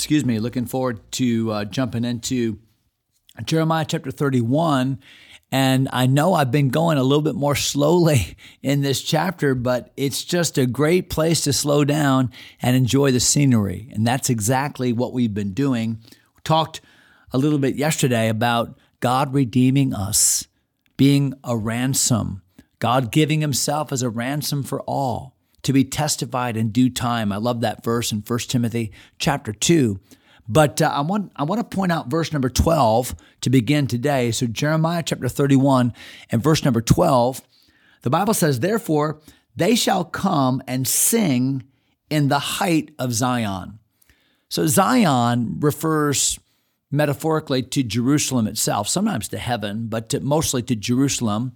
Excuse me, looking forward to uh, jumping into Jeremiah chapter 31. And I know I've been going a little bit more slowly in this chapter, but it's just a great place to slow down and enjoy the scenery. And that's exactly what we've been doing. We talked a little bit yesterday about God redeeming us, being a ransom, God giving himself as a ransom for all to be testified in due time. I love that verse in 1 Timothy chapter 2. But uh, I want I want to point out verse number 12 to begin today. So Jeremiah chapter 31 and verse number 12, the Bible says, "Therefore they shall come and sing in the height of Zion." So Zion refers metaphorically to Jerusalem itself, sometimes to heaven, but to, mostly to Jerusalem.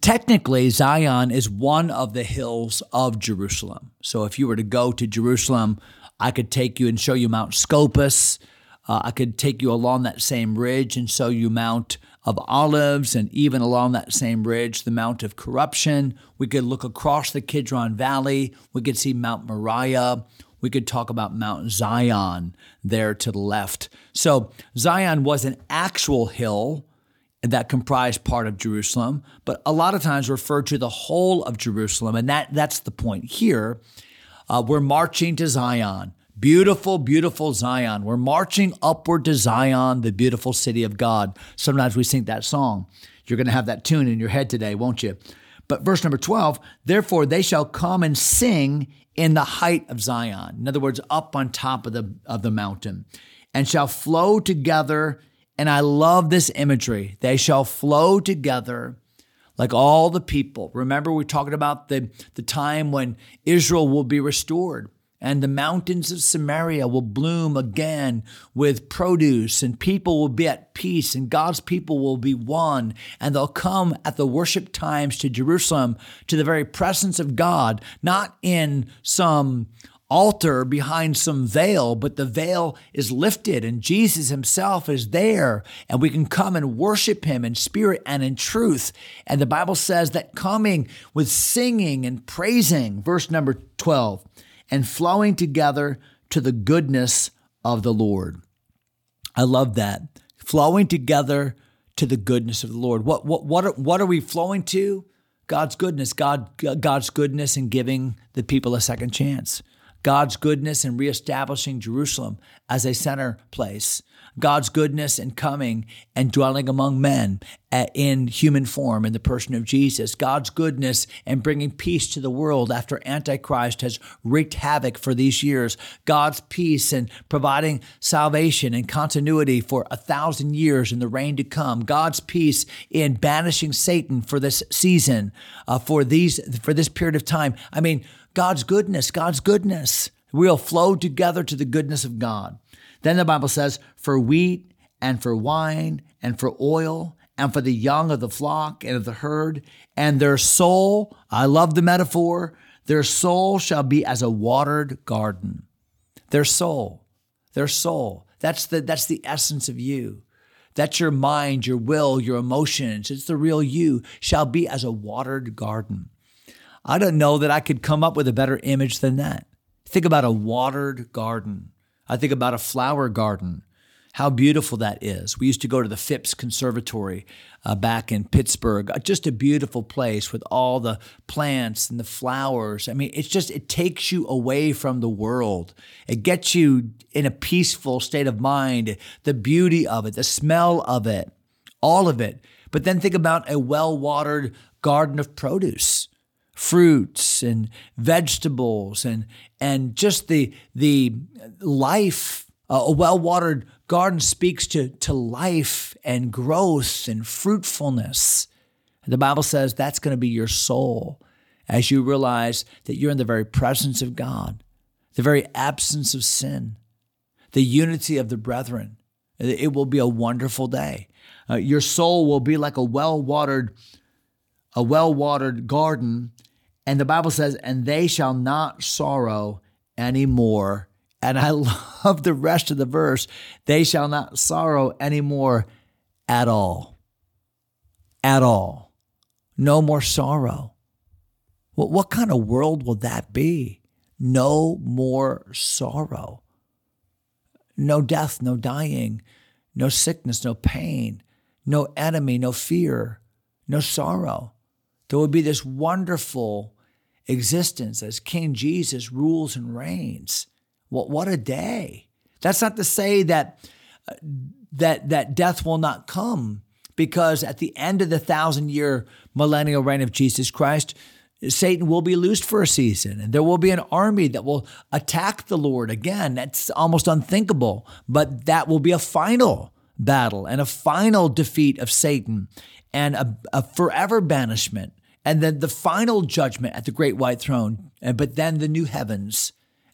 Technically, Zion is one of the hills of Jerusalem. So if you were to go to Jerusalem, I could take you and show you Mount Scopus. Uh, I could take you along that same ridge and show you Mount of Olives, and even along that same ridge, the Mount of Corruption. We could look across the Kidron Valley. We could see Mount Moriah. We could talk about Mount Zion there to the left. So, Zion was an actual hill that comprised part of Jerusalem, but a lot of times referred to the whole of Jerusalem. And that, that's the point here. Uh, we're marching to Zion. Beautiful, beautiful Zion. We're marching upward to Zion, the beautiful city of God. Sometimes we sing that song. You're going to have that tune in your head today, won't you? But verse number 12, therefore they shall come and sing in the height of Zion. In other words, up on top of the, of the mountain, and shall flow together and I love this imagery. They shall flow together like all the people. Remember, we're talking about the, the time when Israel will be restored and the mountains of Samaria will bloom again with produce, and people will be at peace, and God's people will be one, and they'll come at the worship times to Jerusalem to the very presence of God, not in some altar behind some veil, but the veil is lifted and Jesus himself is there and we can come and worship him in spirit and in truth. And the Bible says that coming with singing and praising, verse number 12, and flowing together to the goodness of the Lord. I love that. Flowing together to the goodness of the Lord. What what what are, what are we flowing to? God's goodness, God God's goodness in giving the people a second chance. God's goodness in reestablishing Jerusalem as a center place, God's goodness in coming and dwelling among men in human form in the person of Jesus, God's goodness in bringing peace to the world after Antichrist has wreaked havoc for these years, God's peace in providing salvation and continuity for a thousand years in the reign to come, God's peace in banishing Satan for this season, uh, for these for this period of time. I mean, God's goodness, God's goodness. We'll flow together to the goodness of God. Then the Bible says, for wheat and for wine and for oil and for the young of the flock and of the herd, and their soul, I love the metaphor, their soul shall be as a watered garden. Their soul, their soul. That's the, that's the essence of you. That's your mind, your will, your emotions. It's the real you, shall be as a watered garden. I don't know that I could come up with a better image than that. Think about a watered garden. I think about a flower garden. How beautiful that is. We used to go to the Phipps Conservatory uh, back in Pittsburgh. Uh, just a beautiful place with all the plants and the flowers. I mean, it's just, it takes you away from the world. It gets you in a peaceful state of mind, the beauty of it, the smell of it, all of it. But then think about a well watered garden of produce fruits and vegetables and and just the the life uh, a well-watered garden speaks to to life and growth and fruitfulness the bible says that's going to be your soul as you realize that you're in the very presence of god the very absence of sin the unity of the brethren. It will be a wonderful day. Uh, your soul will be like a well-watered a well-watered garden and the Bible says and they shall not sorrow anymore. And I love the rest of the verse. They shall not sorrow anymore at all. At all. No more sorrow. Well, what kind of world will that be? No more sorrow. No death, no dying, no sickness, no pain, no enemy, no fear, no sorrow. There will be this wonderful existence as King Jesus rules and reigns. What, what a day. That's not to say that, uh, that, that death will not come, because at the end of the thousand year millennial reign of Jesus Christ, Satan will be loosed for a season, and there will be an army that will attack the Lord again. That's almost unthinkable, but that will be a final battle and a final defeat of Satan and a, a forever banishment, and then the final judgment at the great white throne, And, but then the new heavens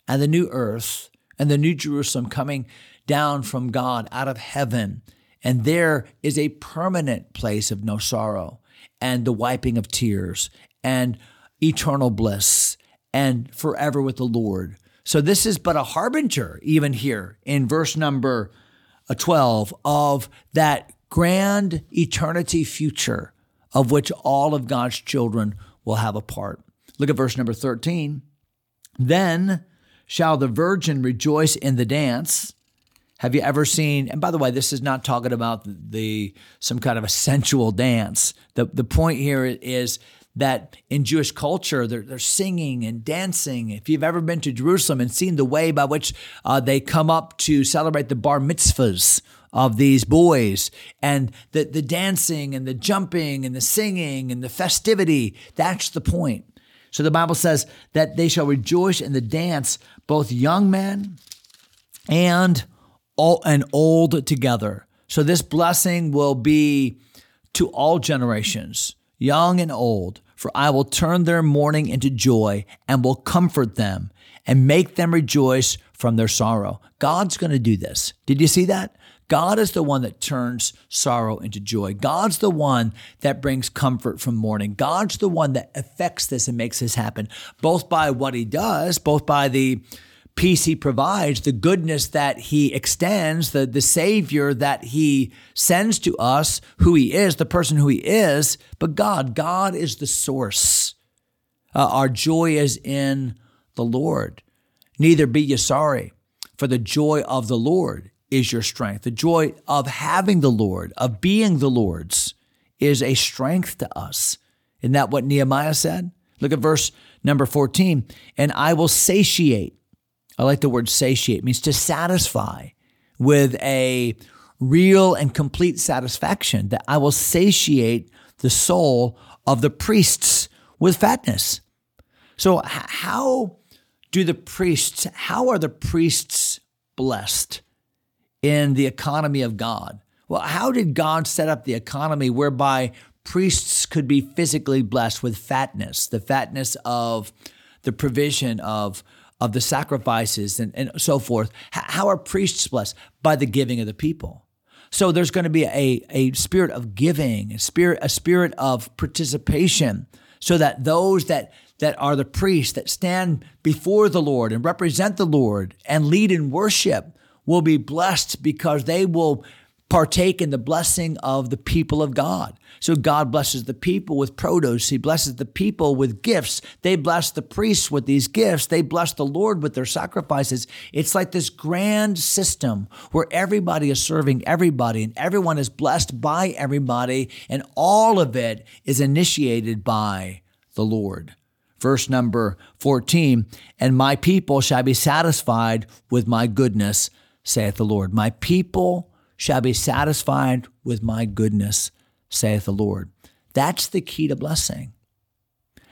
and the new earth and the new Jerusalem coming down from God out of heaven. And there is a permanent place of no sorrow and the wiping of tears and eternal bliss and forever with the Lord. So this is but a harbinger, even here in verse number uh, 12, of that grand eternity future of which all of God's children will have a part. Look at verse number 13. Then shall the virgin rejoice in the dance. Have you ever seen, and by the way, this is not talking about the some kind of a sensual dance. The, the point here is that in Jewish culture, they're, they're singing and dancing. If you've ever been to Jerusalem and seen the way by which uh, they come up to celebrate the bar mitzvahs of these boys and the, the dancing and the jumping and the singing and the festivity, that's the point. So the Bible says that they shall rejoice in the dance, both young men and all and old together. So this blessing will be to all generations young and old, for I will turn their mourning into joy and will comfort them and make them rejoice from their sorrow. God's going to do this. Did you see that? God is the one that turns sorrow into joy. God's the one that brings comfort from mourning. God's the one that affects this and makes this happen, both by what he does, both by the peace he provides, the goodness that he extends, the, the savior that he sends to us, who he is, the person who he is, but God, God is the source. Uh, our joy is in the Lord. Neither be ye sorry, for the joy of the Lord is your strength. The joy of having the Lord, of being the Lord's, is a strength to us. Isn't that what Nehemiah said? Look at verse number 14. And I will satiate I like the word satiate, means to satisfy with a real and complete satisfaction, that I will satiate the soul of the priests with fatness. So, how do the priests, how are the priests blessed in the economy of God? Well, how did God set up the economy whereby priests could be physically blessed with fatness, the fatness of the provision of of the sacrifices and, and so forth. How are priests blessed? By the giving of the people. So there's going to be a, a spirit of giving, a spirit, a spirit of participation, so that those that that are the priests that stand before the Lord and represent the Lord and lead in worship will be blessed because they will partake in the blessing of the people of God. So God blesses the people with produce. He blesses the people with gifts. They bless the priests with these gifts. They bless the Lord with their sacrifices. It's like this grand system where everybody is serving everybody and everyone is blessed by everybody. And all of it is initiated by the Lord. Verse number 14, and my people shall be satisfied with my goodness, saith the Lord. My people shall be satisfied with my goodness, saith the Lord. That's the key to blessing.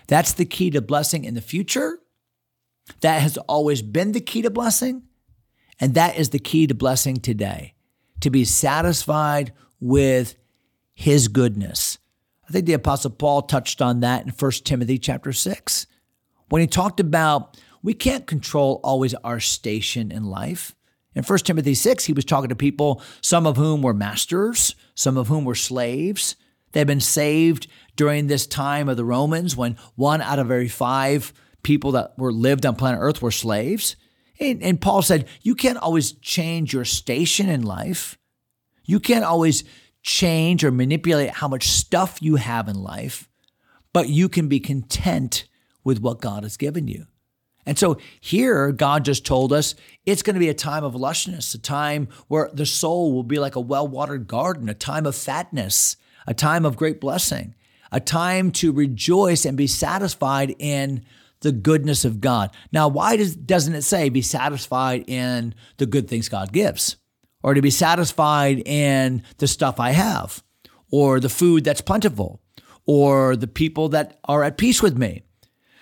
That's the key to blessing in the future. That has always been the key to blessing. And that is the key to blessing today to be satisfied with his goodness. I think the apostle Paul touched on that in 1 Timothy chapter 6 when he talked about we can't control always our station in life. In 1 Timothy 6, he was talking to people, some of whom were masters, some of whom were slaves. They'd been saved during this time of the Romans when one out of every five people that were lived on planet Earth were slaves. And, and Paul said, You can't always change your station in life. You can't always change or manipulate how much stuff you have in life, but you can be content with what God has given you. And so here, God just told us it's going to be a time of lushness, a time where the soul will be like a well watered garden, a time of fatness, a time of great blessing, a time to rejoice and be satisfied in the goodness of God. Now, why does, doesn't it say be satisfied in the good things God gives? Or to be satisfied in the stuff I have, or the food that's plentiful, or the people that are at peace with me?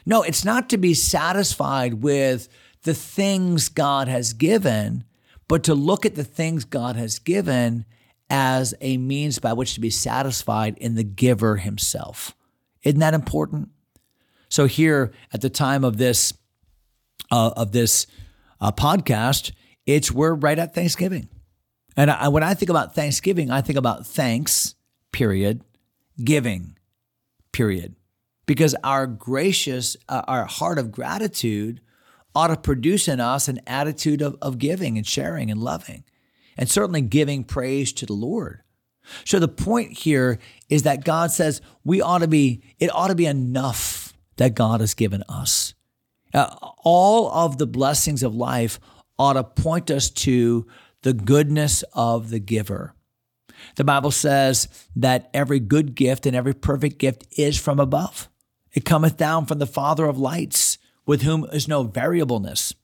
No, it's not to be satisfied with the things God has given, but to look at the things God has given as a means by which to be satisfied in the giver himself. Isn't that important? So here at the time of this uh, of this uh, podcast, it's we're right at Thanksgiving, and I, when I think about Thanksgiving, I think about thanks, period, giving, period, because our gracious, uh, our heart of gratitude ought to produce in us an attitude of, of giving and sharing and loving, and certainly giving praise to the Lord. So the point here is that God says we ought to be, it ought to be enough that God has given us. Uh, all of the blessings of life ought to point us to the goodness of the giver. The Bible says that every good gift and every perfect gift is from above. It cometh down from the Father of lights, with whom is no variableness,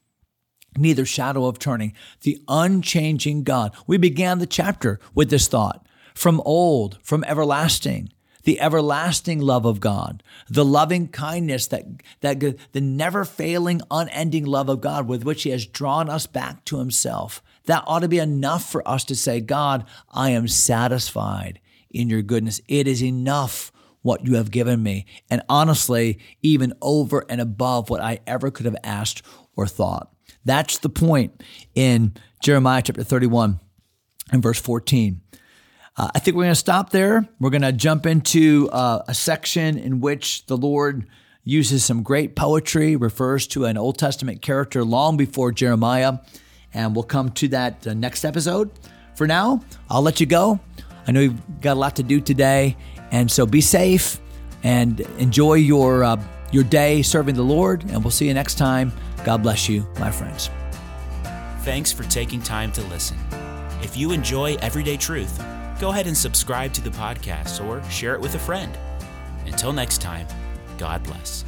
neither shadow of turning, the unchanging God. We began the chapter with this thought from old, from everlasting the everlasting love of God, the loving kindness that, that the never failing, unending love of God with which He has drawn us back to Himself. That ought to be enough for us to say, God, I am satisfied in your goodness. It is enough what you have given me. And honestly, even over and above what I ever could have asked or thought. That's the point in Jeremiah chapter 31 and verse 14. Uh, I think we're going to stop there. We're going to jump into uh, a section in which the Lord uses some great poetry, refers to an Old Testament character long before Jeremiah, and we'll come to that uh, next episode. For now, I'll let you go. I know you've got a lot to do today, and so be safe and enjoy your uh, your day serving the Lord. And we'll see you next time. God bless you, my friends. Thanks for taking time to listen. If you enjoy Everyday Truth go ahead and subscribe to the podcast or share it with a friend. Until next time, God bless.